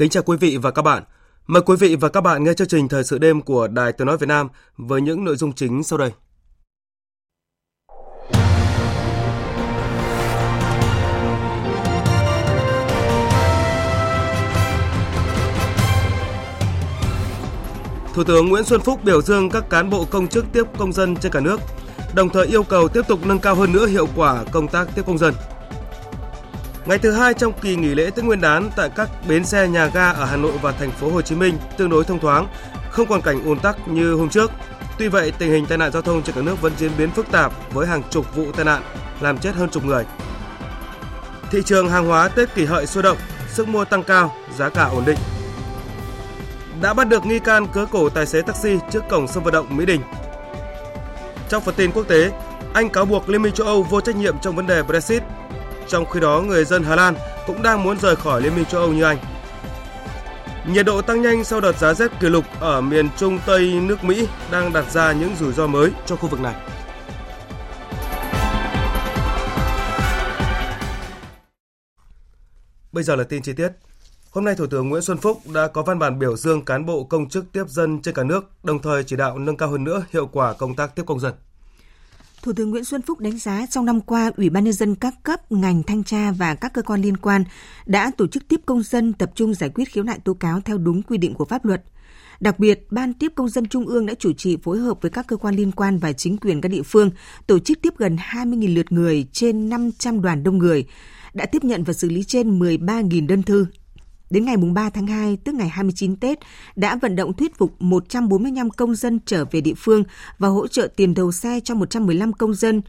Kính chào quý vị và các bạn. Mời quý vị và các bạn nghe chương trình Thời sự đêm của Đài Tiếng Nói Việt Nam với những nội dung chính sau đây. Thủ tướng Nguyễn Xuân Phúc biểu dương các cán bộ công chức tiếp công dân trên cả nước, đồng thời yêu cầu tiếp tục nâng cao hơn nữa hiệu quả công tác tiếp công dân. Ngày thứ hai trong kỳ nghỉ lễ Tết Nguyên đán tại các bến xe nhà ga ở Hà Nội và thành phố Hồ Chí Minh tương đối thông thoáng, không còn cảnh ùn tắc như hôm trước. Tuy vậy, tình hình tai nạn giao thông trên cả nước vẫn diễn biến phức tạp với hàng chục vụ tai nạn, làm chết hơn chục người. Thị trường hàng hóa Tết kỷ hợi sôi động, sức mua tăng cao, giá cả ổn định. Đã bắt được nghi can cớ cổ tài xế taxi trước cổng sân vận động Mỹ Đình. Trong phần tin quốc tế, Anh cáo buộc Liên minh châu Âu vô trách nhiệm trong vấn đề Brexit trong khi đó, người dân Hà Lan cũng đang muốn rời khỏi Liên minh châu Âu như Anh. Nhiệt độ tăng nhanh sau đợt giá rét kỷ lục ở miền Trung Tây nước Mỹ đang đặt ra những rủi ro mới cho khu vực này. Bây giờ là tin chi tiết. Hôm nay Thủ tướng Nguyễn Xuân Phúc đã có văn bản biểu dương cán bộ công chức tiếp dân trên cả nước, đồng thời chỉ đạo nâng cao hơn nữa hiệu quả công tác tiếp công dân. Thủ tướng Nguyễn Xuân Phúc đánh giá trong năm qua, Ủy ban nhân dân các cấp, ngành thanh tra và các cơ quan liên quan đã tổ chức tiếp công dân tập trung giải quyết khiếu nại tố cáo theo đúng quy định của pháp luật. Đặc biệt, Ban tiếp công dân Trung ương đã chủ trì phối hợp với các cơ quan liên quan và chính quyền các địa phương tổ chức tiếp gần 20.000 lượt người trên 500 đoàn đông người, đã tiếp nhận và xử lý trên 13.000 đơn thư, Đến ngày 3 tháng 2, tức ngày 29 Tết, đã vận động thuyết phục 145 công dân trở về địa phương và hỗ trợ tiền đầu xe cho 115 công dân.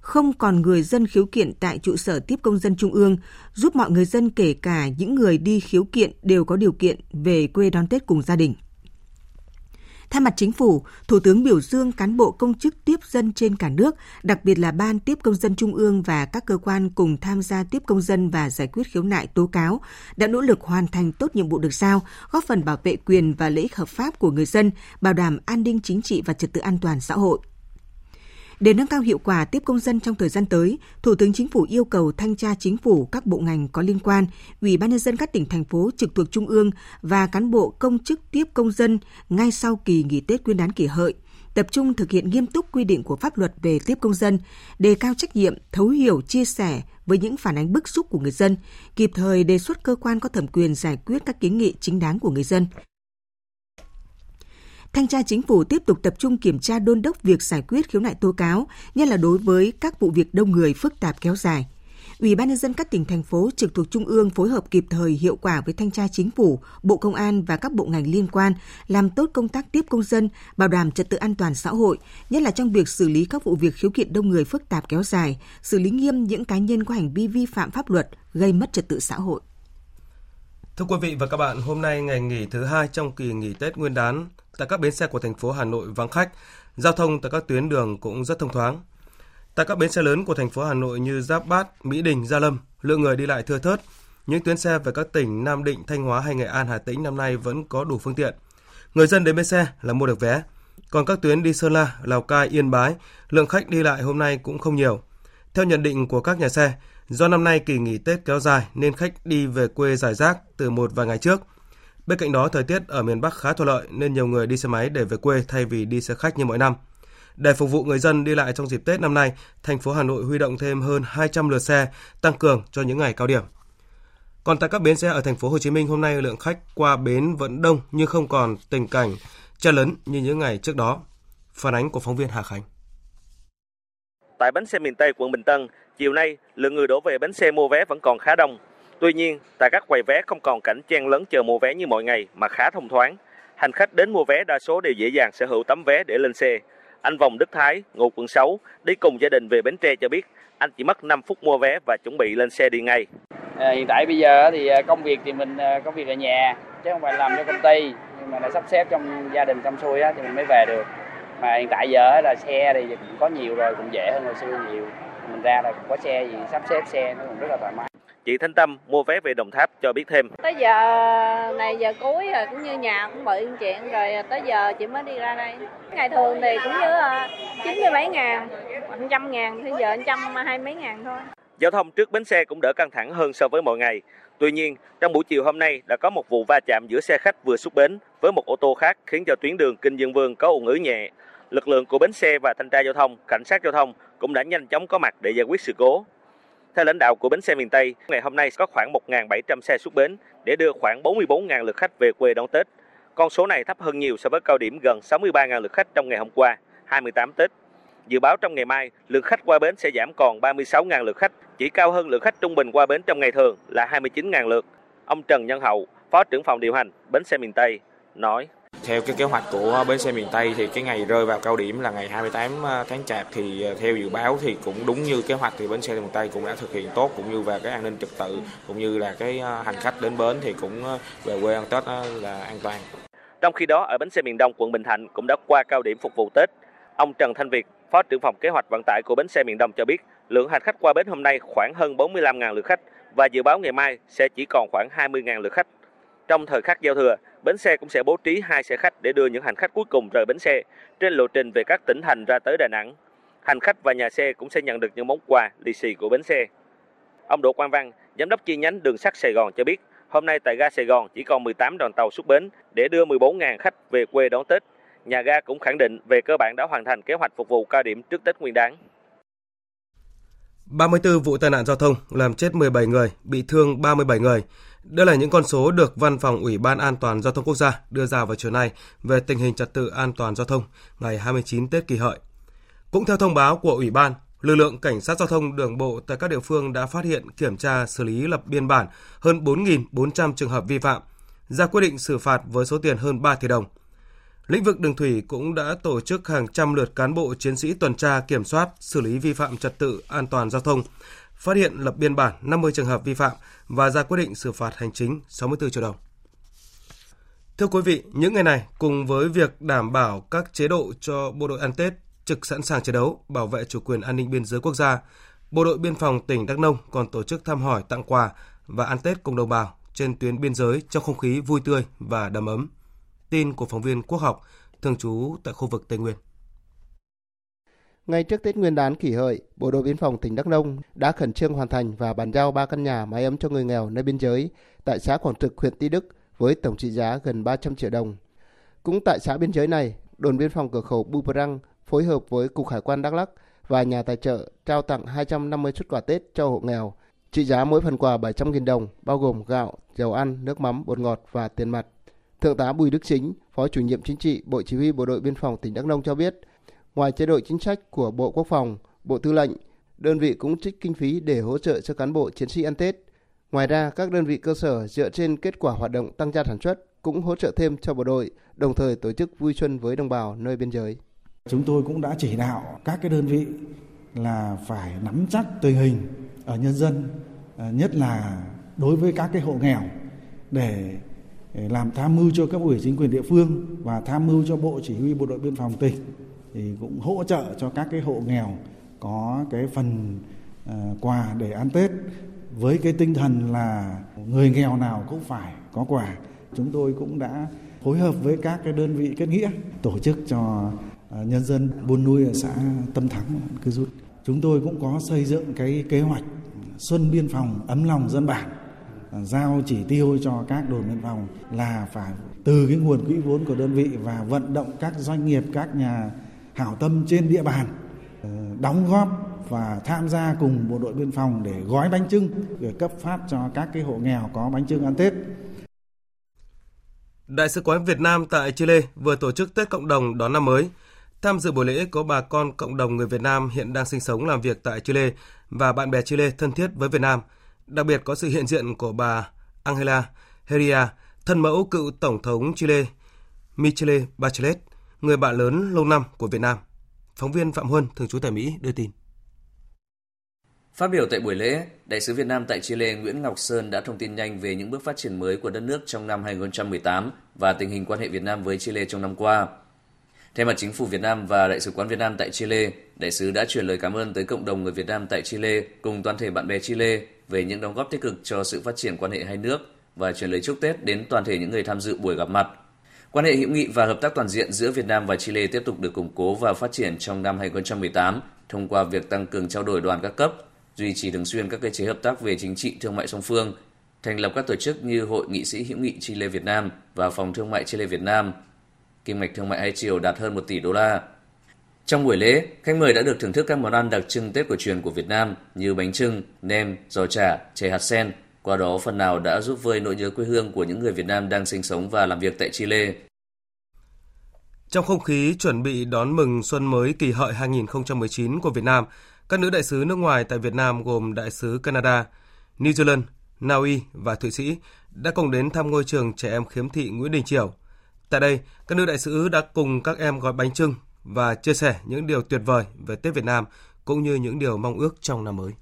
Không còn người dân khiếu kiện tại trụ sở tiếp công dân trung ương, giúp mọi người dân kể cả những người đi khiếu kiện đều có điều kiện về quê đón Tết cùng gia đình. Thay mặt chính phủ, Thủ tướng biểu dương cán bộ công chức tiếp dân trên cả nước, đặc biệt là Ban tiếp công dân Trung ương và các cơ quan cùng tham gia tiếp công dân và giải quyết khiếu nại tố cáo, đã nỗ lực hoàn thành tốt nhiệm vụ được giao, góp phần bảo vệ quyền và lợi ích hợp pháp của người dân, bảo đảm an ninh chính trị và trật tự an toàn xã hội. Để nâng cao hiệu quả tiếp công dân trong thời gian tới, Thủ tướng Chính phủ yêu cầu thanh tra chính phủ các bộ ngành có liên quan, Ủy ban nhân dân các tỉnh thành phố trực thuộc trung ương và cán bộ công chức tiếp công dân ngay sau kỳ nghỉ Tết Nguyên đán kỷ hợi tập trung thực hiện nghiêm túc quy định của pháp luật về tiếp công dân, đề cao trách nhiệm, thấu hiểu, chia sẻ với những phản ánh bức xúc của người dân, kịp thời đề xuất cơ quan có thẩm quyền giải quyết các kiến nghị chính đáng của người dân, Thanh tra Chính phủ tiếp tục tập trung kiểm tra đôn đốc việc giải quyết khiếu nại tố cáo, nhất là đối với các vụ việc đông người phức tạp kéo dài. Ủy ban nhân dân các tỉnh thành phố trực thuộc trung ương phối hợp kịp thời hiệu quả với thanh tra chính phủ, Bộ Công an và các bộ ngành liên quan làm tốt công tác tiếp công dân, bảo đảm trật tự an toàn xã hội, nhất là trong việc xử lý các vụ việc khiếu kiện đông người phức tạp kéo dài, xử lý nghiêm những cá nhân có hành vi vi phạm pháp luật gây mất trật tự xã hội. Thưa quý vị và các bạn, hôm nay ngày nghỉ thứ hai trong kỳ nghỉ Tết Nguyên đán tại các bến xe của thành phố Hà Nội vắng khách, giao thông tại các tuyến đường cũng rất thông thoáng. Tại các bến xe lớn của thành phố Hà Nội như Giáp Bát, Mỹ Đình, Gia Lâm, lượng người đi lại thưa thớt. Những tuyến xe về các tỉnh Nam Định, Thanh Hóa hay Nghệ An, Hà Tĩnh năm nay vẫn có đủ phương tiện. Người dân đến bến xe là mua được vé. Còn các tuyến đi Sơn La, Lào Cai, Yên Bái, lượng khách đi lại hôm nay cũng không nhiều. Theo nhận định của các nhà xe, do năm nay kỳ nghỉ Tết kéo dài nên khách đi về quê giải rác từ một vài ngày trước – Bên cạnh đó, thời tiết ở miền Bắc khá thuận lợi nên nhiều người đi xe máy để về quê thay vì đi xe khách như mọi năm. Để phục vụ người dân đi lại trong dịp Tết năm nay, thành phố Hà Nội huy động thêm hơn 200 lượt xe tăng cường cho những ngày cao điểm. Còn tại các bến xe ở thành phố Hồ Chí Minh hôm nay lượng khách qua bến vẫn đông nhưng không còn tình cảnh chen lấn như những ngày trước đó. Phản ánh của phóng viên Hà Khánh. Tại bến xe miền Tây quận Bình Tân, Chiều nay, lượng người đổ về bến xe mua vé vẫn còn khá đông. Tuy nhiên, tại các quầy vé không còn cảnh chen lấn chờ mua vé như mọi ngày mà khá thông thoáng. Hành khách đến mua vé đa số đều dễ dàng sở hữu tấm vé để lên xe. Anh Vòng Đức Thái, ngụ quận 6, đi cùng gia đình về Bến Tre cho biết anh chỉ mất 5 phút mua vé và chuẩn bị lên xe đi ngay. À, hiện tại bây giờ thì à, công việc thì mình à, công việc ở nhà chứ không phải làm cho công ty nhưng mà đã sắp xếp trong gia đình xong xuôi á, thì mình mới về được mà hiện tại giờ là xe thì cũng có nhiều rồi cũng dễ hơn hồi xưa nhiều mình ra là có xe gì sắp xếp xe nó cũng rất là thoải mái Chị Thanh Tâm mua vé về Đồng Tháp cho biết thêm. Tới giờ này giờ cuối rồi cũng như nhà cũng bận chuyện rồi tới giờ chị mới đi ra đây. Ngày thường thì cũng như chín mươi bảy ngàn, hoặc trăm ngàn, thì giờ trăm hai mấy ngàn thôi. Giao thông trước bến xe cũng đỡ căng thẳng hơn so với mọi ngày. Tuy nhiên, trong buổi chiều hôm nay đã có một vụ va chạm giữa xe khách vừa xuất bến với một ô tô khác khiến cho tuyến đường Kinh Dương Vương có ùn ứ nhẹ. Lực lượng của bến xe và thanh tra giao thông, cảnh sát giao thông cũng đã nhanh chóng có mặt để giải quyết sự cố. Theo lãnh đạo của bến xe miền Tây, ngày hôm nay có khoảng 1.700 xe xuất bến để đưa khoảng 44.000 lượt khách về quê đón Tết. Con số này thấp hơn nhiều so với cao điểm gần 63.000 lượt khách trong ngày hôm qua, 28 Tết. Dự báo trong ngày mai, lượng khách qua bến sẽ giảm còn 36.000 lượt khách, chỉ cao hơn lượng khách trung bình qua bến trong ngày thường là 29.000 lượt. Ông Trần Nhân Hậu, Phó trưởng phòng điều hành bến xe miền Tây, nói. Theo cái kế hoạch của bến xe miền Tây thì cái ngày rơi vào cao điểm là ngày 28 ờ, tháng Chạp thì ờ, theo dự báo thì cũng đúng như kế hoạch thì bến xe miền Tây cũng đã thực hiện tốt cũng như về cái an ninh trật tự cũng như là cái ờ, hành khách đến bến thì cũng về quê ăn Tết là an toàn. Trong khi đó ở bến xe miền Đông quận Bình Thạnh cũng đã qua cao điểm phục vụ Tết. Ông Trần Thanh Việt, Phó trưởng phòng kế hoạch vận tải của bến xe miền Đông cho biết, lượng hành khách qua bến hôm nay khoảng hơn 45.000 lượt khách và dự báo ngày mai sẽ chỉ còn khoảng 20.000 lượt khách. Trong thời khắc giao thừa, bến xe cũng sẽ bố trí hai xe khách để đưa những hành khách cuối cùng rời bến xe trên lộ trình về các tỉnh thành ra tới Đà Nẵng. Hành khách và nhà xe cũng sẽ nhận được những món quà lì xì của bến xe. Ông Đỗ Quang Văn, giám đốc chi nhánh đường sắt Sài Gòn cho biết, hôm nay tại ga Sài Gòn chỉ còn 18 đoàn tàu xuất bến để đưa 14.000 khách về quê đón Tết. Nhà ga cũng khẳng định về cơ bản đã hoàn thành kế hoạch phục vụ cao điểm trước Tết Nguyên đán. 34 vụ tai nạn giao thông làm chết 17 người, bị thương 37 người. Đây là những con số được Văn phòng Ủy ban An toàn Giao thông Quốc gia đưa ra vào chiều nay về tình hình trật tự an toàn giao thông ngày 29 Tết kỷ hợi. Cũng theo thông báo của Ủy ban, lực lượng cảnh sát giao thông đường bộ tại các địa phương đã phát hiện kiểm tra xử lý lập biên bản hơn 4.400 trường hợp vi phạm, ra quyết định xử phạt với số tiền hơn 3 tỷ đồng. Lĩnh vực đường thủy cũng đã tổ chức hàng trăm lượt cán bộ chiến sĩ tuần tra kiểm soát, xử lý vi phạm trật tự an toàn giao thông, phát hiện lập biên bản 50 trường hợp vi phạm và ra quyết định xử phạt hành chính 64 triệu đồng. Thưa quý vị, những ngày này cùng với việc đảm bảo các chế độ cho bộ đội ăn Tết trực sẵn sàng chiến đấu, bảo vệ chủ quyền an ninh biên giới quốc gia, Bộ đội biên phòng tỉnh Đắk Nông còn tổ chức thăm hỏi, tặng quà và ăn Tết cùng đồng bào trên tuyến biên giới trong không khí vui tươi và đầm ấm. Tin của phóng viên Quốc học, thường trú tại khu vực Tây Nguyên. Ngay trước Tết Nguyên đán kỷ hợi, Bộ đội Biên phòng tỉnh Đắk Nông đã khẩn trương hoàn thành và bàn giao 3 căn nhà mái ấm cho người nghèo nơi biên giới tại xã Quảng Trực, huyện Tuy Đức với tổng trị giá gần 300 triệu đồng. Cũng tại xã biên giới này, đồn biên phòng cửa khẩu Bu Prang phối hợp với Cục Hải quan Đắk Lắk và nhà tài trợ trao tặng 250 xuất quà Tết cho hộ nghèo. Trị giá mỗi phần quà 700.000 đồng, bao gồm gạo, dầu ăn, nước mắm, bột ngọt và tiền mặt. Thượng tá Bùi Đức Chính, Phó chủ nhiệm chính trị Bộ Chỉ huy Bộ đội Biên phòng tỉnh Đắk Nông cho biết, ngoài chế độ chính sách của Bộ Quốc phòng, Bộ Tư lệnh, đơn vị cũng trích kinh phí để hỗ trợ cho cán bộ chiến sĩ ăn Tết. Ngoài ra, các đơn vị cơ sở dựa trên kết quả hoạt động tăng gia sản xuất cũng hỗ trợ thêm cho bộ đội, đồng thời tổ chức vui xuân với đồng bào nơi biên giới. Chúng tôi cũng đã chỉ đạo các cái đơn vị là phải nắm chắc tình hình ở nhân dân, ờ, nhất là đối với các cái hộ nghèo để làm tham mưu cho các ủy chính quyền địa phương và tham mưu cho bộ chỉ huy bộ đội biên phòng tỉnh thì cũng hỗ trợ cho các cái hộ nghèo có cái phần ờ, quà để ăn Tết với cái tinh thần là người nghèo nào cũng phải có quà. Chúng tôi cũng đã phối hợp với các cái đơn vị kết nghĩa tổ chức cho ờ, nhân dân buôn nuôi ở xã Tâm Thắng, cư rút. Chúng tôi cũng có xây dựng cái kế hoạch xuân biên phòng ấm lòng dân bản giao chỉ tiêu cho các đồn biên phòng là phải từ cái nguồn quỹ vốn của đơn vị và vận động các doanh nghiệp, các nhà hảo tâm trên địa bàn ờ, đóng góp và tham gia cùng bộ đội biên phòng để gói bánh trưng, để cấp phát cho các cái hộ nghèo có bánh trưng ăn Tết. Đại sứ quán Việt Nam tại Chile vừa tổ chức Tết cộng đồng đón năm mới. Tham dự buổi lễ có bà con cộng đồng người Việt Nam hiện đang sinh sống làm việc tại Chile và bạn bè Chile thân thiết với Việt Nam. Đặc biệt có sự hiện diện của bà Angela Heria, thân mẫu cựu Tổng thống Chile Michele Bachelet, người bạn lớn lâu năm của Việt Nam. Phóng viên Phạm Huân, thường trú tại Mỹ, đưa tin. Phát biểu tại buổi lễ, Đại sứ Việt Nam tại Chile Nguyễn Ngọc Sơn đã thông tin nhanh về những bước phát triển mới của đất nước trong năm 2018 và tình hình quan hệ Việt Nam với Chile trong năm qua. Thay mặt chính phủ Việt Nam và Đại sứ quán Việt Nam tại Chile, đại sứ đã chuyển lời cảm ơn tới cộng đồng người Việt Nam tại Chile cùng toàn thể bạn bè Chile về những đóng góp tích cực cho sự phát triển quan hệ hai nước và chuyển lời chúc Tết đến toàn thể những người tham dự buổi gặp mặt. Quan hệ hữu nghị và hợp tác toàn diện giữa Việt Nam và Chile tiếp tục được củng cố và phát triển trong năm 2018 thông qua việc tăng cường trao đổi đoàn các cấp, duy trì thường xuyên các cơ chế hợp tác về chính trị thương mại song phương, thành lập các tổ chức như Hội nghị sĩ hữu nghị Chile Việt Nam và Phòng thương mại Chile Việt Nam. Kim ngạch thương mại hai chiều đạt hơn 1 tỷ đô la. Trong buổi lễ, khách mời đã được thưởng thức các món ăn đặc trưng Tết cổ truyền của Việt Nam như bánh trưng, nem, giò chả, chè hạt sen, qua đó phần nào đã giúp vơi nỗi nhớ quê hương của những người Việt Nam đang sinh sống và làm việc tại Chile. Trong không khí chuẩn bị đón mừng xuân mới kỳ hợi 2019 của Việt Nam, các nữ đại sứ nước ngoài tại Việt Nam gồm đại sứ Canada, New Zealand, Na Uy và Thụy Sĩ đã cùng đến thăm ngôi trường trẻ em khiếm thị Nguyễn Đình Chiểu. Tại đây, các nữ đại sứ đã cùng các em gói bánh trưng và chia sẻ những điều tuyệt vời về Tết Việt Nam cũng như những điều mong ước trong năm mới.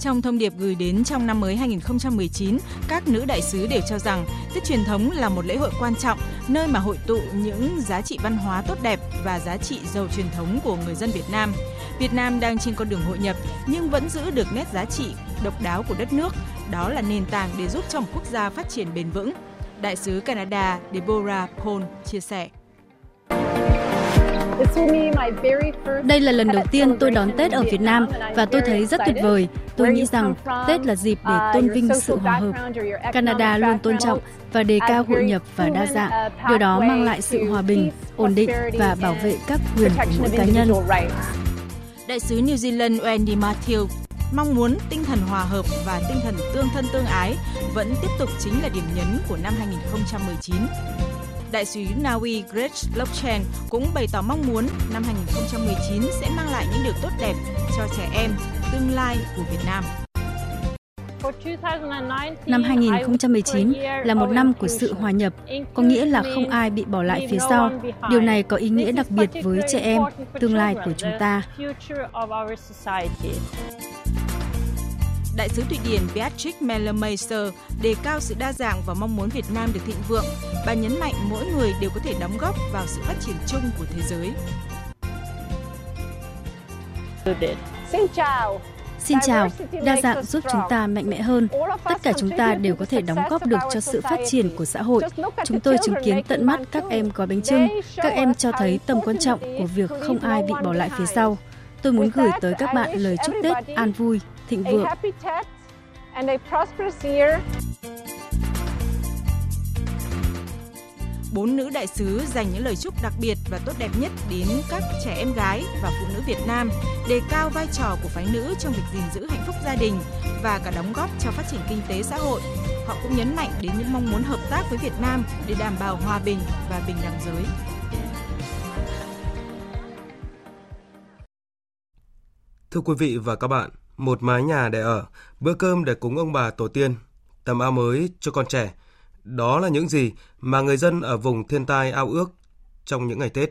Trong thông điệp gửi đến trong năm mới 2019, các nữ đại sứ đều cho rằng Tết truyền thống là một lễ hội quan trọng, nơi mà hội tụ những giá trị văn hóa tốt đẹp và giá trị giàu truyền thống của người dân Việt Nam. Việt Nam đang trên con đường hội nhập nhưng vẫn giữ được nét giá trị độc đáo của đất nước, đó là nền tảng để giúp cho một quốc gia phát triển bền vững. Đại sứ Canada Deborah Paul chia sẻ. Đây là lần đầu tiên tôi đón Tết ở Việt Nam và tôi thấy rất tuyệt vời. Tôi nghĩ rằng Tết là dịp để tôn vinh sự hòa hợp. Canada luôn tôn trọng và đề cao hội nhập và đa dạng. Điều đó mang lại sự hòa bình, ổn định và bảo vệ các quyền của mỗi cá nhân. Đại sứ New Zealand Wendy Matthew mong muốn tinh thần hòa hợp và tinh thần tương thân tương ái vẫn tiếp tục chính là điểm nhấn của năm 2019. Đại sứ Na Uy Greg Lochen cũng bày tỏ mong muốn năm 2019 sẽ mang lại những điều tốt đẹp cho trẻ em, tương lai của Việt Nam. Năm 2019 là một năm của sự hòa nhập, có nghĩa là không ai bị bỏ lại phía sau. Điều này có ý nghĩa đặc biệt với trẻ em, tương lai của chúng ta. Đại sứ Thụy Điển Beatrix Mellermeister đề cao sự đa dạng và mong muốn Việt Nam được thịnh vượng. Bà nhấn mạnh mỗi người đều có thể đóng góp vào sự phát triển chung của thế giới. Xin chào, Xin chào, đa dạng giúp chúng ta mạnh mẽ hơn. Tất cả chúng ta đều có thể đóng góp được cho sự phát triển của xã hội. Chúng tôi chứng kiến tận mắt các em gói bánh trưng. Các em cho thấy tầm quan trọng của việc không ai bị bỏ lại phía sau. Tôi muốn gửi tới các bạn lời chúc Tết an vui, thịnh vượng. Bốn nữ đại sứ dành những lời chúc đặc biệt và tốt đẹp nhất đến các trẻ em gái và phụ nữ Việt Nam, đề cao vai trò của phái nữ trong việc gìn giữ hạnh phúc gia đình và cả đóng góp cho phát triển kinh tế xã hội. Họ cũng nhấn mạnh đến những mong muốn hợp tác với Việt Nam để đảm bảo hòa bình và bình đẳng giới. Thưa quý vị và các bạn, một mái nhà để ở, bữa cơm để cúng ông bà tổ tiên, tầm áo mới cho con trẻ. Đó là những gì mà người dân ở vùng thiên tai ao ước trong những ngày Tết.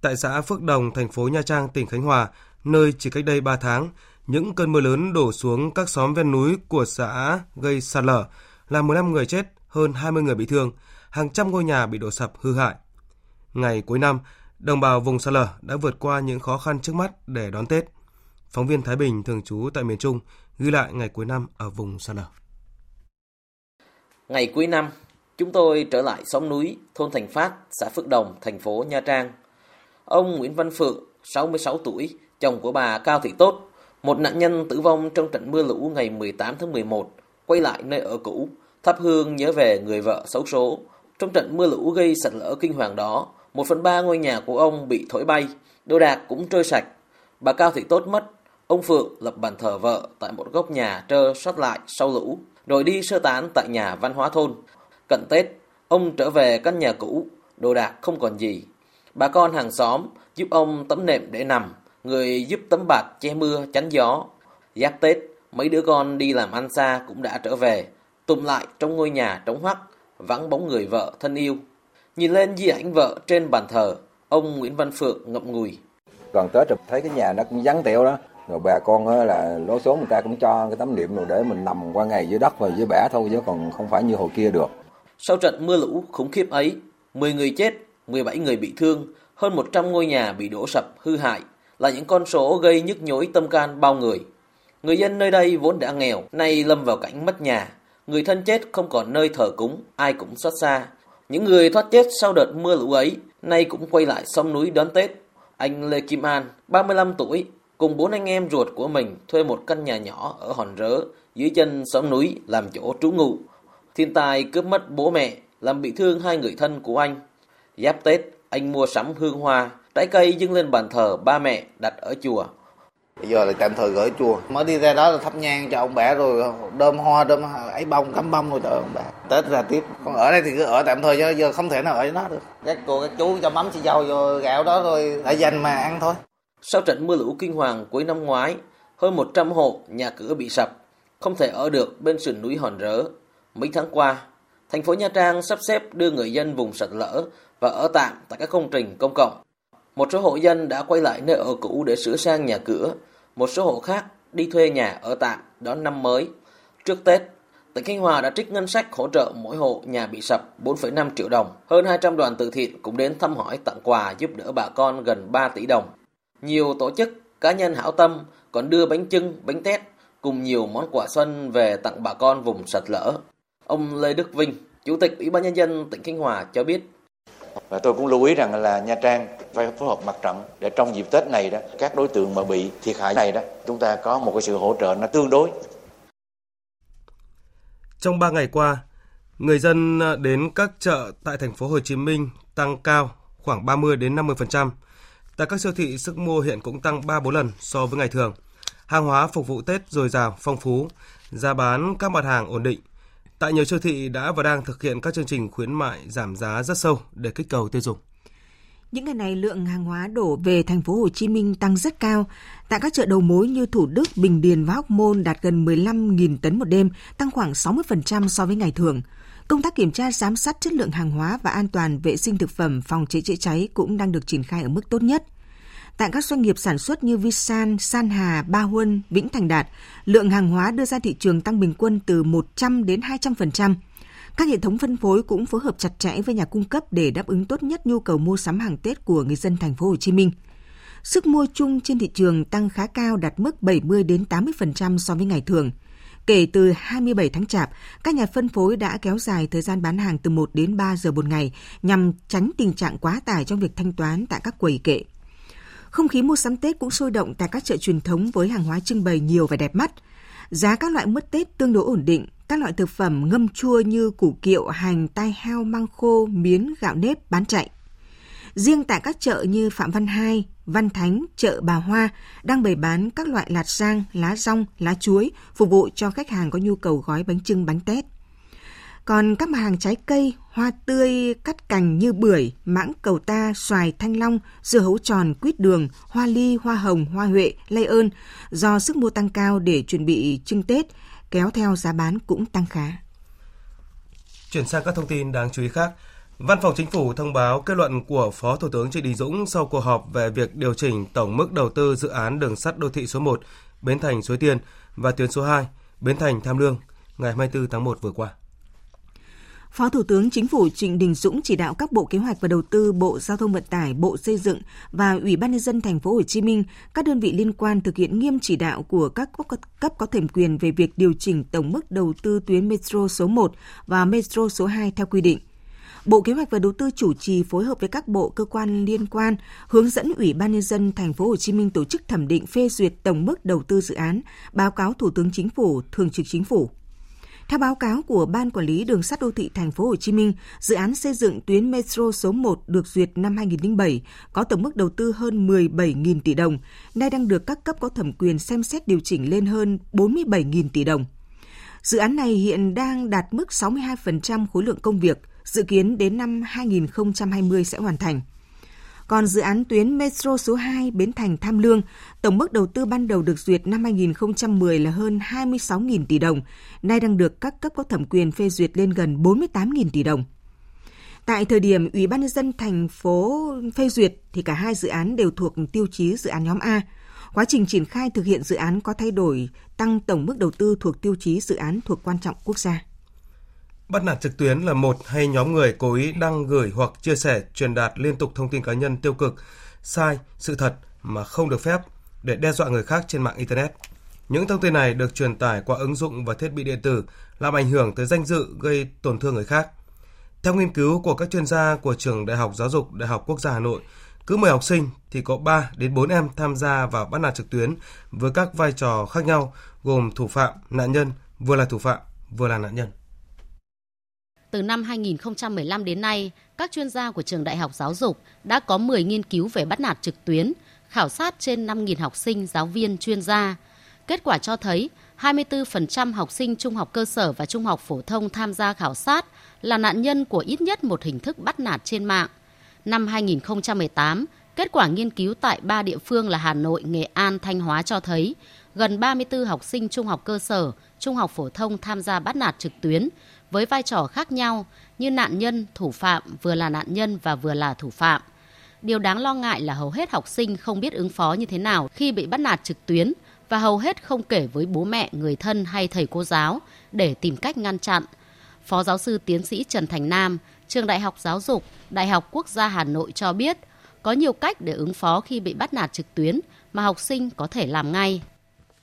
Tại xã Phước Đồng, thành phố Nha Trang, tỉnh Khánh Hòa, nơi chỉ cách đây 3 tháng, những cơn mưa lớn đổ xuống các xóm ven núi của xã gây sạt lở, làm 15 người chết, hơn 20 người bị thương, hàng trăm ngôi nhà bị đổ sập hư hại. Ngày cuối năm, đồng bào vùng sạt lở đã vượt qua những khó khăn trước mắt để đón Tết – Phóng viên Thái Bình thường trú tại miền Trung ghi lại ngày cuối năm ở vùng sạt lở. Ngày cuối năm, chúng tôi trở lại xóm núi, thôn Thành Phát, xã Phước Đồng, thành phố Nha Trang. Ông Nguyễn Văn Phượng, 66 tuổi, chồng của bà Cao Thị Tốt, một nạn nhân tử vong trong trận mưa lũ ngày 18 tháng 11, quay lại nơi ở cũ, thắp hương nhớ về người vợ xấu số. Trong trận mưa lũ gây sạt lở kinh hoàng đó, một phần ba ngôi nhà của ông bị thổi bay, đồ đạc cũng trôi sạch. Bà Cao Thị Tốt mất Ông Phượng lập bàn thờ vợ tại một góc nhà trơ sót lại sau lũ, rồi đi sơ tán tại nhà văn hóa thôn. Cận Tết, ông trở về căn nhà cũ, đồ đạc không còn gì. Bà con hàng xóm giúp ông tấm nệm để nằm, người giúp tấm bạt che mưa tránh gió. Giáp Tết, mấy đứa con đi làm ăn xa cũng đã trở về, tụm lại trong ngôi nhà trống hoắc, vắng bóng người vợ thân yêu. Nhìn lên di ảnh vợ trên bàn thờ, ông Nguyễn Văn Phượng ngậm ngùi. Còn Tết rồi thấy cái nhà nó cũng vắng tẹo đó, rồi bà con là lối số người ta cũng cho cái tấm niệm rồi để mình nằm qua ngày dưới đất và dưới bẻ thôi chứ còn không phải như hồi kia được. Sau trận mưa lũ khủng khiếp ấy, 10 người chết, 17 người bị thương, hơn 100 ngôi nhà bị đổ sập, hư hại là những con số gây nhức nhối tâm can bao người. Người dân nơi đây vốn đã nghèo, nay lâm vào cảnh mất nhà. Người thân chết không còn nơi thờ cúng, ai cũng xót xa. Những người thoát chết sau đợt mưa lũ ấy, nay cũng quay lại sông núi đón Tết. Anh Lê Kim An, 35 tuổi, cùng bốn anh em ruột của mình thuê một căn nhà nhỏ ở Hòn Rớ, dưới chân sông núi làm chỗ trú ngụ. Thiên tai cướp mất bố mẹ, làm bị thương hai người thân của anh. Giáp Tết, anh mua sắm hương hoa, trái cây dâng lên bàn thờ ba mẹ đặt ở chùa. Bây giờ là tạm thời gửi chùa. Mới đi ra đó là thắp nhang cho ông bẻ rồi đơm hoa, đơm ấy bông, cắm bông rồi cho ông bẻ. Tết ra tiếp. Còn ở đây thì cứ ở tạm thời cho giờ không thể nào ở với nó được. Các cô, các chú cho mắm, xì dầu, rồi gạo đó rồi để dành mà ăn thôi. Sau trận mưa lũ kinh hoàng cuối năm ngoái, hơn 100 hộ nhà cửa bị sập, không thể ở được bên sườn núi Hòn Rớ. Mấy tháng qua, thành phố Nha Trang sắp xếp đưa người dân vùng sạt lở và ở tạm tại các công trình công cộng. Một số hộ dân đã quay lại nơi ở cũ để sửa sang nhà cửa, một số hộ khác đi thuê nhà ở tạm đón năm mới. Trước Tết, tỉnh Khánh Hòa đã trích ngân sách hỗ trợ mỗi hộ nhà bị sập 4,5 triệu đồng. Hơn 200 đoàn từ thiện cũng đến thăm hỏi tặng quà giúp đỡ bà con gần 3 tỷ đồng. Nhiều tổ chức, cá nhân hảo tâm còn đưa bánh trưng, bánh tét cùng nhiều món quà xuân về tặng bà con vùng sạt lở. Ông Lê Đức Vinh, Chủ tịch Ủy ban Nhân dân tỉnh Khánh Hòa cho biết. Và tôi cũng lưu ý rằng là Nha Trang phải phối hợp mặt trận để trong dịp Tết này đó các đối tượng mà bị thiệt hại này đó chúng ta có một cái sự hỗ trợ nó tương đối. Trong 3 ngày qua, người dân đến các chợ tại thành phố Hồ Chí Minh tăng cao khoảng 30 đến 50%. Tại các siêu thị, sức mua hiện cũng tăng 3-4 lần so với ngày thường. Hàng hóa phục vụ Tết dồi dào, phong phú, giá bán các mặt hàng ổn định. Tại nhiều siêu thị đã và đang thực hiện các chương trình khuyến mại giảm giá rất sâu để kích cầu tiêu dùng. Những ngày này lượng hàng hóa đổ về thành phố Hồ Chí Minh tăng rất cao. Tại các chợ đầu mối như Thủ Đức, Bình Điền và Hóc Môn đạt gần 15.000 tấn một đêm, tăng khoảng 60% so với ngày thường. Công tác kiểm tra giám sát chất lượng hàng hóa và an toàn vệ sinh thực phẩm phòng cháy chữa cháy cũng đang được triển khai ở mức tốt nhất. Tại các doanh nghiệp sản xuất như Visan, San Hà, Ba Huân, Vĩnh Thành Đạt, lượng hàng hóa đưa ra thị trường tăng bình quân từ 100 đến 200%. Các hệ thống phân phối cũng phối hợp chặt chẽ với nhà cung cấp để đáp ứng tốt nhất nhu cầu mua sắm hàng Tết của người dân thành phố Hồ Chí Minh. Sức mua chung trên thị trường tăng khá cao đạt mức 70 đến 80% so với ngày thường. Kể từ 27 tháng Chạp, các nhà phân phối đã kéo dài thời gian bán hàng từ 1 đến 3 giờ một ngày nhằm tránh tình trạng quá tải trong việc thanh toán tại các quầy kệ. Không khí mua sắm Tết cũng sôi động tại các chợ truyền thống với hàng hóa trưng bày nhiều và đẹp mắt. Giá các loại mứt Tết tương đối ổn định, các loại thực phẩm ngâm chua như củ kiệu, hành, tai heo, măng khô, miến, gạo nếp bán chạy. Riêng tại các chợ như Phạm Văn Hai, Văn Thánh, chợ Bà Hoa đang bày bán các loại lạt rang, lá rong, lá chuối phục vụ cho khách hàng có nhu cầu gói bánh trưng bánh tét. Còn các mặt hàng trái cây, hoa tươi, cắt cành như bưởi, mãng cầu ta, xoài, thanh long, dưa hấu tròn, quýt đường, hoa ly, hoa hồng, hoa huệ, lây ơn do sức mua tăng cao để chuẩn bị trưng Tết, kéo theo giá bán cũng tăng khá. Chuyển sang các thông tin đáng chú ý khác. Văn phòng Chính phủ thông báo kết luận của Phó Thủ tướng Trịnh Đình Dũng sau cuộc họp về việc điều chỉnh tổng mức đầu tư dự án đường sắt đô thị số 1 Bến Thành Suối Tiên và tuyến số 2 Bến Thành Tham Lương ngày 24 tháng 1 vừa qua. Phó Thủ tướng Chính phủ Trịnh Đình Dũng chỉ đạo các Bộ Kế hoạch và Đầu tư, Bộ Giao thông Vận tải, Bộ Xây dựng và Ủy ban nhân dân thành phố Hồ Chí Minh, các đơn vị liên quan thực hiện nghiêm chỉ đạo của các cấp có thẩm quyền về việc điều chỉnh tổng mức đầu tư tuyến metro số 1 và metro số 2 theo quy định. Bộ Kế hoạch và Đầu tư chủ trì phối hợp với các bộ cơ quan liên quan hướng dẫn Ủy ban nhân dân thành phố Hồ Chí Minh tổ chức thẩm định phê duyệt tổng mức đầu tư dự án, báo cáo Thủ tướng Chính phủ, Thường trực Chính phủ. Theo báo cáo của Ban Quản lý Đường sắt đô thị Thành phố Hồ Chí Minh, dự án xây dựng tuyến metro số 1 được duyệt năm 2007 có tổng mức đầu tư hơn 17.000 tỷ đồng, nay đang được các cấp có thẩm quyền xem xét điều chỉnh lên hơn 47.000 tỷ đồng. Dự án này hiện đang đạt mức 62% khối lượng công việc, dự kiến đến năm 2020 sẽ hoàn thành. Còn dự án tuyến Metro số 2 Bến Thành Tham Lương, tổng mức đầu tư ban đầu được duyệt năm 2010 là hơn 26.000 tỷ đồng, nay đang được các cấp có thẩm quyền phê duyệt lên gần 48.000 tỷ đồng. Tại thời điểm Ủy ban nhân dân thành phố phê duyệt thì cả hai dự án đều thuộc tiêu chí dự án nhóm A. Quá trình triển khai thực hiện dự án có thay đổi, tăng tổng mức đầu tư thuộc tiêu chí dự án thuộc quan trọng quốc gia. Bắt nạt trực tuyến là một hay nhóm người cố ý đăng gửi hoặc chia sẻ, truyền đạt liên tục thông tin cá nhân tiêu cực, sai, sự thật mà không được phép để đe dọa người khác trên mạng Internet. Những thông tin này được truyền tải qua ứng dụng và thiết bị điện tử làm ảnh hưởng tới danh dự, gây tổn thương người khác. Theo nghiên cứu của các chuyên gia của Trường Đại học Giáo dục Đại học Quốc gia Hà Nội, cứ 10 học sinh thì có 3 đến 4 em tham gia vào bắt nạt trực tuyến với các vai trò khác nhau gồm thủ phạm, nạn nhân, vừa là thủ phạm, vừa là nạn nhân. Từ năm 2015 đến nay, các chuyên gia của trường Đại học Giáo dục đã có 10 nghiên cứu về bắt nạt trực tuyến, khảo sát trên 5.000 học sinh, giáo viên, chuyên gia. Kết quả cho thấy 24% học sinh trung học cơ sở và trung học phổ thông tham gia khảo sát là nạn nhân của ít nhất một hình thức bắt nạt trên mạng. Năm 2018, kết quả nghiên cứu tại ba địa phương là Hà Nội, Nghệ An, Thanh Hóa cho thấy gần 34 học sinh trung học cơ sở, trung học phổ thông tham gia bắt nạt trực tuyến với vai trò khác nhau như nạn nhân, thủ phạm, vừa là nạn nhân và vừa là thủ phạm. Điều đáng lo ngại là hầu hết học sinh không biết ứng phó như thế nào khi bị bắt nạt trực tuyến và hầu hết không kể với bố mẹ, người thân hay thầy cô giáo để tìm cách ngăn chặn. Phó giáo sư tiến sĩ Trần Thành Nam, Trường Đại học Giáo dục, Đại học Quốc gia Hà Nội cho biết, có nhiều cách để ứng phó khi bị bắt nạt trực tuyến mà học sinh có thể làm ngay.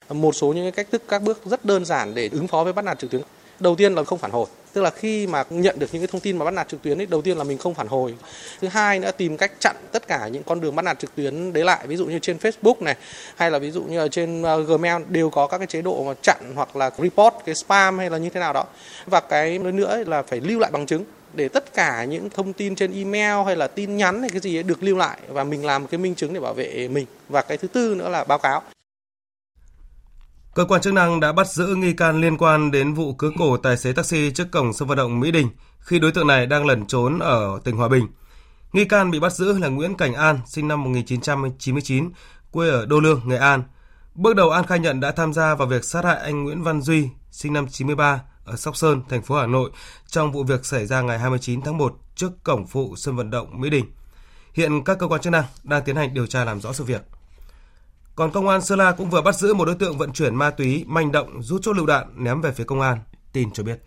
Một số những cách thức các bước rất đơn giản để ứng phó với bắt nạt trực tuyến. Đầu tiên là không phản hồi. Tức là khi mà nhận được những cái thông tin mà bắt nạt trực tuyến ấy, đầu tiên là mình không phản hồi. Thứ hai nữa, tìm cách chặn tất cả những con đường bắt nạt trực tuyến đấy lại. Ví dụ như trên Facebook này, hay là ví dụ như ở trên ờ, Gmail đều có các cái chế độ mà chặn hoặc là report cái spam hay là như thế nào đó. Và cái nữa là phải lưu lại bằng chứng để tất cả những thông tin trên email hay là tin nhắn hay cái gì ấy được lưu lại và mình làm cái minh chứng để bảo vệ mình. Và cái thứ tư nữa là báo cáo. Cơ quan chức năng đã bắt giữ nghi can liên quan đến vụ cướp cổ tài xế taxi trước cổng sân vận động Mỹ Đình khi đối tượng này đang lẩn trốn ở tỉnh Hòa Bình. Nghi can bị bắt giữ là Nguyễn Cảnh An, sinh năm 1999, quê ở Đô Lương, Nghệ An. Bước đầu An khai nhận đã tham gia vào việc sát hại anh Nguyễn Văn Duy, sinh năm 93, ở Sóc Sơn, thành phố Hà Nội, trong vụ việc xảy ra ngày 29 tháng 1 trước cổng phụ sân vận động Mỹ Đình. Hiện các cơ quan chức năng đang tiến hành điều tra làm rõ sự việc. Còn công an Sơn La cũng vừa bắt giữ một đối tượng vận chuyển ma túy manh động rút chốt lựu đạn ném về phía công an. Tin cho biết.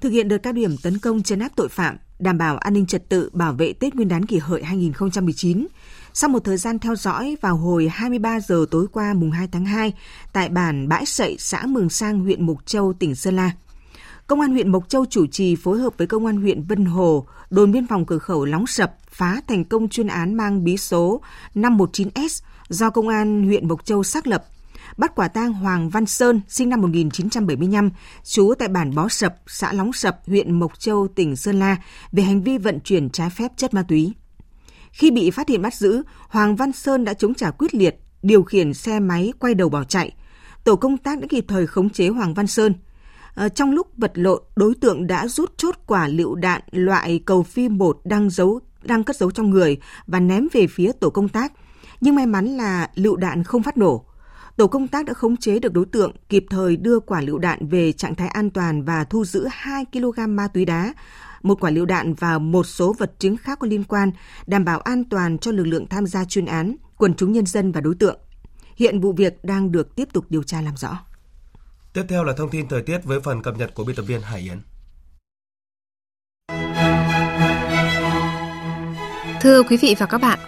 Thực hiện đợt cao điểm tấn công chấn áp tội phạm, đảm bảo an ninh trật tự bảo vệ Tết Nguyên đán kỷ hợi 2019. Sau một thời gian theo dõi vào hồi 23 giờ tối qua mùng 2 tháng 2 tại bản Bãi Sậy, xã Mường Sang, huyện Mộc Châu, tỉnh Sơn La. Công an huyện Mộc Châu chủ trì phối hợp với Công an huyện Vân Hồ, đồn biên phòng cửa khẩu Lóng Sập phá thành công chuyên án mang bí số 519S do Công an huyện Mộc Châu xác lập bắt quả tang Hoàng Văn Sơn, sinh năm 1975, trú tại bản Bó Sập, xã Lóng Sập, huyện Mộc Châu, tỉnh Sơn La, về hành vi vận chuyển trái phép chất ma túy. Khi bị phát hiện bắt giữ, Hoàng Văn Sơn đã chống trả quyết liệt, điều khiển xe máy quay đầu bỏ chạy. Tổ công tác đã kịp thời khống chế Hoàng Văn Sơn. À, trong lúc vật lộn, đối tượng đã rút chốt quả lựu đạn loại cầu phi một đang giấu đang cất giấu trong người và ném về phía tổ công tác – nhưng may mắn là lựu đạn không phát nổ. Tổ công tác đã khống chế được đối tượng, kịp thời đưa quả lựu đạn về trạng thái an toàn và thu giữ 2 kg ma túy đá, một quả lựu đạn và một số vật chứng khác có liên quan, đảm bảo an toàn cho lực lượng tham gia chuyên án, quần chúng nhân dân và đối tượng. Hiện vụ việc đang được tiếp tục điều tra làm rõ. Tiếp theo là thông tin thời tiết với phần cập nhật của biên tập viên Hải Yến. Thưa quý vị và các bạn,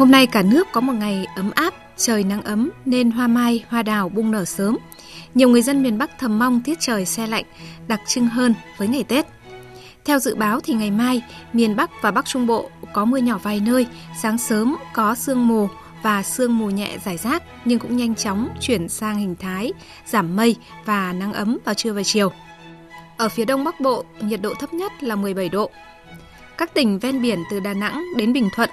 Hôm nay cả nước có một ngày ấm áp, trời nắng ấm nên hoa mai, hoa đào bung nở sớm. Nhiều người dân miền Bắc thầm mong tiết trời xe lạnh, đặc trưng hơn với ngày Tết. Theo dự báo thì ngày mai, miền Bắc và Bắc Trung Bộ có mưa nhỏ vài nơi, sáng sớm có sương mù và sương mù nhẹ rải rác nhưng cũng nhanh chóng chuyển sang hình thái giảm mây và nắng ấm vào trưa và chiều. Ở phía đông Bắc Bộ, nhiệt độ thấp nhất là 17 độ. Các tỉnh ven biển từ Đà Nẵng đến Bình Thuận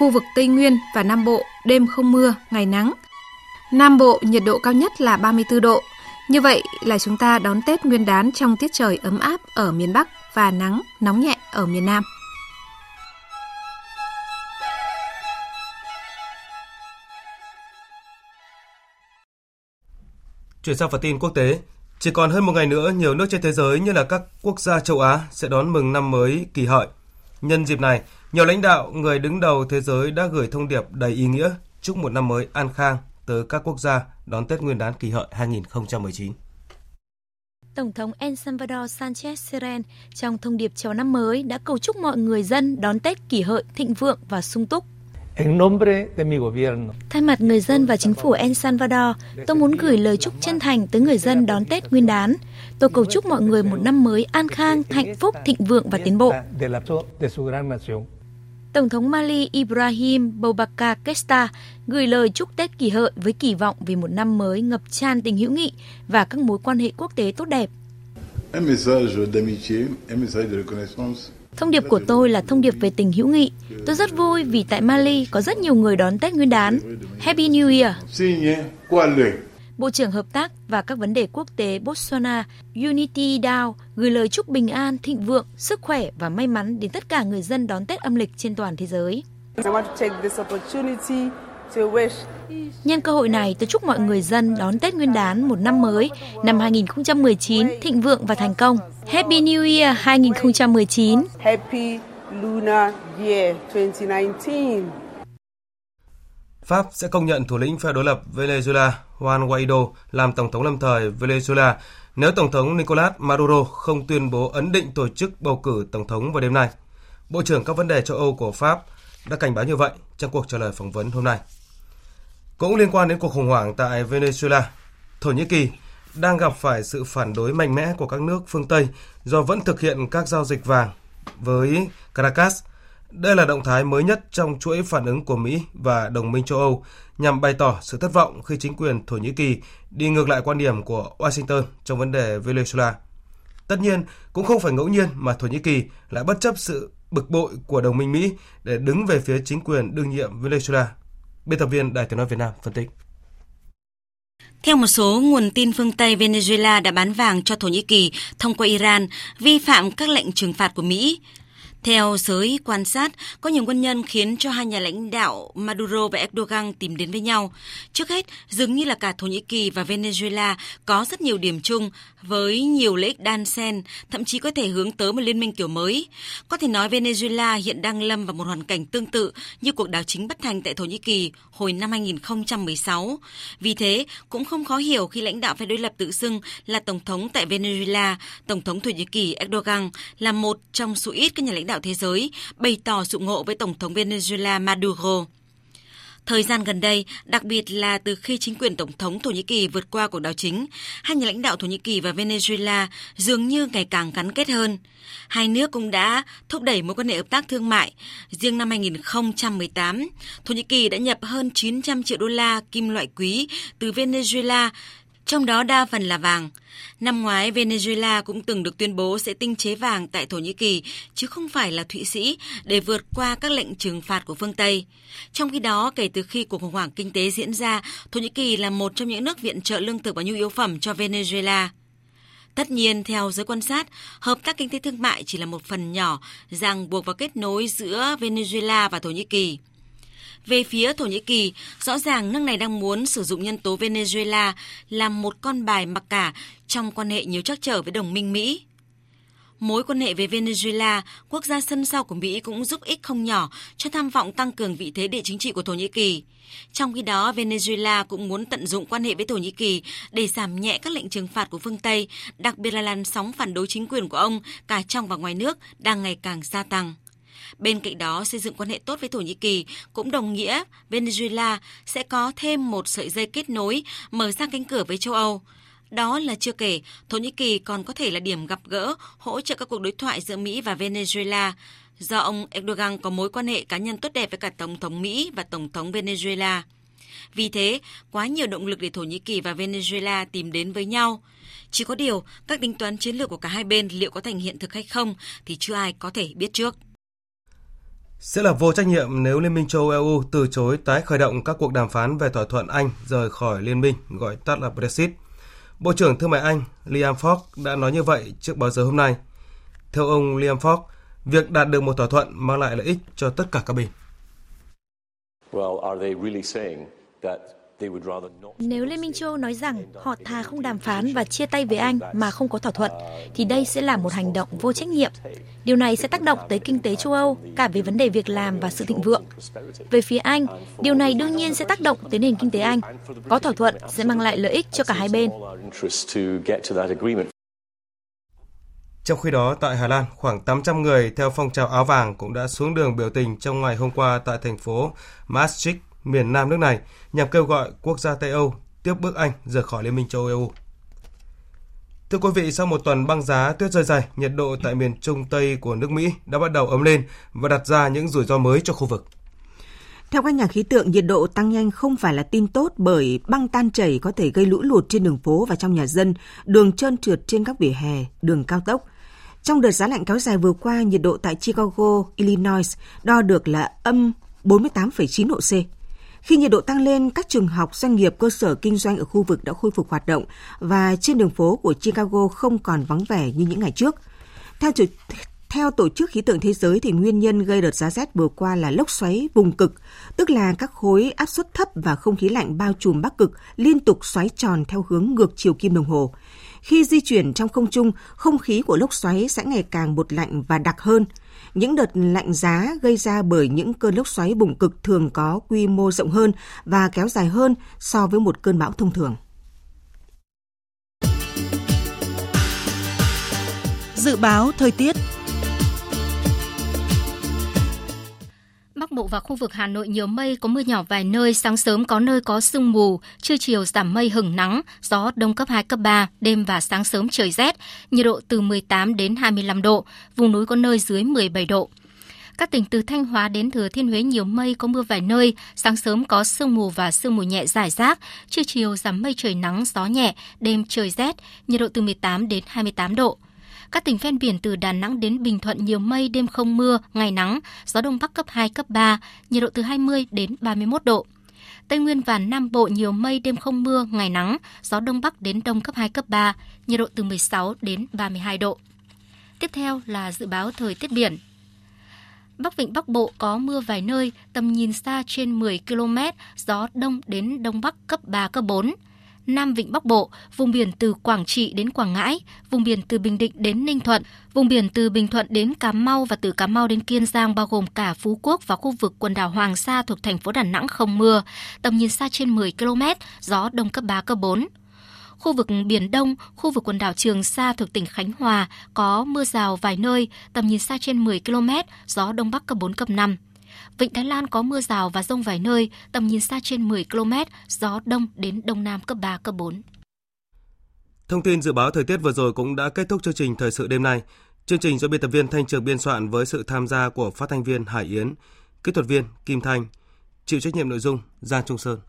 Khu vực Tây Nguyên và Nam Bộ đêm không mưa, ngày nắng. Nam Bộ nhiệt độ cao nhất là 34 độ, Như vậy là chúng ta đón Tết Nguyên đán trong tiết trời ấm áp ở miền Bắc và nắng nóng nhẹ ở miền Nam. Chuyển sang phần tin quốc tế, chỉ còn hơn một ngày nữa, nhiều nước trên thế giới như là các quốc gia châu Á sẽ đón mừng năm mới kỳ hợi. Nhân dịp này, nhiều lãnh đạo, người đứng đầu thế giới đã gửi thông điệp đầy ý nghĩa chúc một năm mới an khang tới các quốc gia đón Tết Nguyên đán kỷ hợi 2019. Tổng thống El Salvador Sanchez Seren trong thông điệp chào năm mới đã cầu chúc mọi người dân đón Tết kỷ hợi thịnh vượng và sung túc. Thay mặt người dân và chính phủ El Salvador, tôi muốn gửi lời chúc chân thành tới người dân đón Tết Nguyên đán. Tôi cầu chúc mọi người một năm mới an khang, hạnh phúc, thịnh vượng và tiến bộ. Tổng thống Mali Ibrahim Boubacar Keïta gửi lời chúc Tết kỷ hợi với kỳ vọng về một năm mới ngập tràn tình hữu nghị và các mối quan hệ quốc tế tốt đẹp. Thông điệp của tôi là thông điệp về tình hữu nghị. Tôi rất vui vì tại Mali có rất nhiều người đón Tết Nguyên đán. Happy New Year! Bộ trưởng Hợp tác và các vấn đề quốc tế Botswana Unity Dao gửi lời chúc bình an, thịnh vượng, sức khỏe và may mắn đến tất cả người dân đón Tết âm lịch trên toàn thế giới. Nhân cơ hội này, tôi chúc mọi người dân đón Tết Nguyên đán một năm mới, năm 2019 thịnh vượng và thành công. Happy New Year 2019. Happy Lunar Year 2019. Pháp sẽ công nhận thủ lĩnh phe đối lập Venezuela Juan Guaido làm tổng thống lâm thời Venezuela nếu tổng thống Nicolas Maduro không tuyên bố ấn định tổ chức bầu cử tổng thống vào đêm nay. Bộ trưởng các vấn đề châu Âu của Pháp đã cảnh báo như vậy trong cuộc trả lời phỏng vấn hôm nay. Cũng liên quan đến cuộc khủng hoảng tại Venezuela, Thổ Nhĩ Kỳ đang gặp phải sự phản đối mạnh mẽ của các nước phương Tây do vẫn thực hiện các giao dịch vàng với Caracas. Đây là động thái mới nhất trong chuỗi phản ứng của Mỹ và đồng minh châu Âu nhằm bày tỏ sự thất vọng khi chính quyền Thổ Nhĩ Kỳ đi ngược lại quan điểm của Washington trong vấn đề Venezuela. Tất nhiên, cũng không phải ngẫu nhiên mà Thổ Nhĩ Kỳ lại bất chấp sự bực bội của đồng minh Mỹ để đứng về phía chính quyền đương nhiệm Venezuela. Biên tập viên Đài tiếng nói Việt Nam phân tích. Theo một số nguồn tin phương Tây, Venezuela đã bán vàng cho Thổ Nhĩ Kỳ thông qua Iran, vi phạm các lệnh trừng phạt của Mỹ. Theo giới quan sát, có nhiều nguyên nhân khiến cho hai nhà lãnh đạo Maduro và Erdogan tìm đến với nhau. Trước hết, dường như là cả Thổ Nhĩ Kỳ và Venezuela có rất nhiều điểm chung với nhiều lợi ích đan xen, thậm chí có thể hướng tới một liên minh kiểu mới. Có thể nói Venezuela hiện đang lâm vào một hoàn cảnh tương tự như cuộc đảo chính bất thành tại Thổ Nhĩ Kỳ hồi năm 2016. Vì thế, cũng không khó hiểu khi lãnh đạo phe đối lập tự xưng là tổng thống tại Venezuela, tổng thống Thổ Nhĩ Kỳ Erdogan là một trong số ít các nhà lãnh đạo thế giới bày tỏ sự ngộ với Tổng thống Venezuela Maduro. Thời gian gần đây, đặc biệt là từ khi chính quyền Tổng thống Thổ Nhĩ Kỳ vượt qua cuộc đảo chính, hai nhà lãnh đạo Thổ Nhĩ Kỳ và Venezuela dường như ngày càng gắn kết hơn. Hai nước cũng đã thúc đẩy mối quan hệ hợp tác thương mại. Riêng năm 2018, Thổ Nhĩ Kỳ đã nhập hơn 900 triệu đô la kim loại quý từ Venezuela trong đó đa phần là vàng. Năm ngoái, Venezuela cũng từng được tuyên bố sẽ tinh chế vàng tại Thổ Nhĩ Kỳ, chứ không phải là Thụy Sĩ, để vượt qua các lệnh trừng phạt của phương Tây. Trong khi đó, kể từ khi cuộc khủng hoảng kinh tế diễn ra, Thổ Nhĩ Kỳ là một trong những nước viện trợ lương thực và nhu yếu phẩm cho Venezuela. Tất nhiên, theo giới quan sát, hợp tác kinh tế thương mại chỉ là một phần nhỏ ràng buộc và kết nối giữa Venezuela và Thổ Nhĩ Kỳ. Về phía Thổ Nhĩ Kỳ, rõ ràng nước này đang muốn sử dụng nhân tố Venezuela làm một con bài mặc cả trong quan hệ nhiều trắc trở với đồng minh Mỹ. Mối quan hệ với Venezuela, quốc gia sân sau của Mỹ cũng giúp ích không nhỏ cho tham vọng tăng cường vị thế địa chính trị của Thổ Nhĩ Kỳ. Trong khi đó, Venezuela cũng muốn tận dụng quan hệ với Thổ Nhĩ Kỳ để giảm nhẹ các lệnh trừng phạt của phương Tây, đặc biệt là làn sóng phản đối chính quyền của ông cả trong và ngoài nước đang ngày càng gia tăng. Bên cạnh đó, xây dựng quan hệ tốt với Thổ Nhĩ Kỳ cũng đồng nghĩa Venezuela sẽ có thêm một sợi dây kết nối mở ra cánh cửa với châu Âu. Đó là chưa kể, Thổ Nhĩ Kỳ còn có thể là điểm gặp gỡ, hỗ trợ các cuộc đối thoại giữa Mỹ và Venezuela, do ông Erdogan có mối quan hệ cá nhân tốt đẹp với cả Tổng thống Mỹ và Tổng thống Venezuela. Vì thế, quá nhiều động lực để Thổ Nhĩ Kỳ và Venezuela tìm đến với nhau. Chỉ có điều, các tính toán chiến lược của cả hai bên liệu có thành hiện thực hay không thì chưa ai có thể biết trước. Sẽ là vô trách nhiệm nếu Liên minh châu Âu EU từ chối tái khởi động các cuộc đàm phán về thỏa thuận Anh rời khỏi liên minh, gọi tắt là Brexit. Bộ trưởng Thương mại Anh Liam Fox đã nói như vậy trước báo giờ hôm nay. Theo ông Liam Fox, việc đạt được một thỏa thuận mang lại lợi ích cho tất cả các bên. Nếu Liên minh châu Âu nói rằng họ thà không đàm phán và chia tay với Anh mà không có thỏa thuận, thì đây sẽ là một hành động vô trách nhiệm. Điều này sẽ tác động tới kinh tế châu Âu, cả về vấn đề việc làm và sự thịnh vượng. Về phía Anh, điều này đương nhiên sẽ tác động tới nền kinh tế Anh. Có thỏa thuận sẽ mang lại lợi ích cho cả hai bên. Trong khi đó, tại Hà Lan, khoảng 800 người theo phong trào áo vàng cũng đã xuống đường biểu tình trong ngày hôm qua tại thành phố Maastricht, miền Nam nước này, nhằm kêu gọi quốc gia Tây Âu tiếp bước Anh rời khỏi Liên minh châu Âu. Thưa quý vị, sau một tuần băng giá tuyết rơi dày, nhiệt độ tại miền Trung Tây của nước Mỹ đã bắt đầu ấm lên và đặt ra những rủi ro mới cho khu vực. Theo các nhà khí tượng, nhiệt độ tăng nhanh không phải là tin tốt bởi băng tan chảy có thể gây lũ lụt trên đường phố và trong nhà dân, đường trơn trượt trên các vỉa hè, đường cao tốc. Trong đợt giá lạnh kéo dài vừa qua, nhiệt độ tại Chicago, Illinois đo được là âm 48,9 độ C. Khi nhiệt độ tăng lên, các trường học, doanh nghiệp, cơ sở kinh doanh ở khu vực đã khôi phục hoạt động và trên đường phố của Chicago không còn vắng vẻ như những ngày trước. Theo theo Tổ chức Khí tượng Thế giới thì nguyên nhân gây đợt giá rét vừa qua là lốc xoáy vùng cực, tức là các khối áp suất thấp và không khí lạnh bao trùm Bắc Cực liên tục xoáy tròn theo hướng ngược chiều kim đồng hồ. Khi di chuyển trong không trung, không khí của lốc xoáy sẽ ngày càng bột lạnh và đặc hơn. Những đợt lạnh giá gây ra bởi những cơn lốc xoáy bùng cực thường có quy mô rộng hơn và kéo dài hơn so với một cơn bão thông thường. Dự báo thời tiết Bắc Bộ và khu vực Hà Nội nhiều mây, có mưa nhỏ vài nơi, sáng sớm có nơi có sương mù, trưa chiều giảm mây hừng nắng, gió đông cấp 2, cấp 3, đêm và sáng sớm trời rét, nhiệt độ từ 18 đến 25 độ, vùng núi có nơi dưới 17 độ. Các tỉnh từ Thanh Hóa đến Thừa Thiên Huế nhiều mây, có mưa vài nơi, sáng sớm có sương mù và sương mù nhẹ rải rác, trưa chiều giảm mây trời nắng, gió nhẹ, đêm trời rét, nhiệt độ từ 18 đến 28 độ. Các tỉnh ven biển từ Đà Nẵng đến Bình Thuận nhiều mây, đêm không mưa, ngày nắng, gió đông bắc cấp 2, cấp 3, nhiệt độ từ 20 đến 31 độ. Tây Nguyên và Nam Bộ nhiều mây, đêm không mưa, ngày nắng, gió đông bắc đến đông cấp 2, cấp 3, nhiệt độ từ 16 đến 32 độ. Tiếp theo là dự báo thời tiết biển. Bắc Vịnh Bắc Bộ có mưa vài nơi, tầm nhìn xa trên 10 km, gió đông đến đông bắc cấp 3, cấp 4. Nam Vịnh Bắc Bộ, vùng biển từ Quảng Trị đến Quảng Ngãi, vùng biển từ Bình Định đến Ninh Thuận, vùng biển từ Bình Thuận đến Cà Mau và từ Cà Mau đến Kiên Giang bao gồm cả Phú Quốc và khu vực quần đảo Hoàng Sa thuộc thành phố Đà Nẵng không mưa, tầm nhìn xa trên 10 km, gió đông cấp 3, cấp 4. Khu vực Biển Đông, khu vực quần đảo Trường Sa thuộc tỉnh Khánh Hòa có mưa rào vài nơi, tầm nhìn xa trên 10 km, gió Đông Bắc cấp 4, cấp 5. Vịnh Thái Lan có mưa rào và rông vài nơi, tầm nhìn xa trên 10 km, gió đông đến đông nam cấp 3, cấp 4. Thông tin dự báo thời tiết vừa rồi cũng đã kết thúc chương trình thời sự đêm nay. Chương trình do biên tập viên Thanh Trường biên soạn với sự tham gia của phát thanh viên Hải Yến, kỹ thuật viên Kim Thanh, chịu trách nhiệm nội dung Giang Trung Sơn.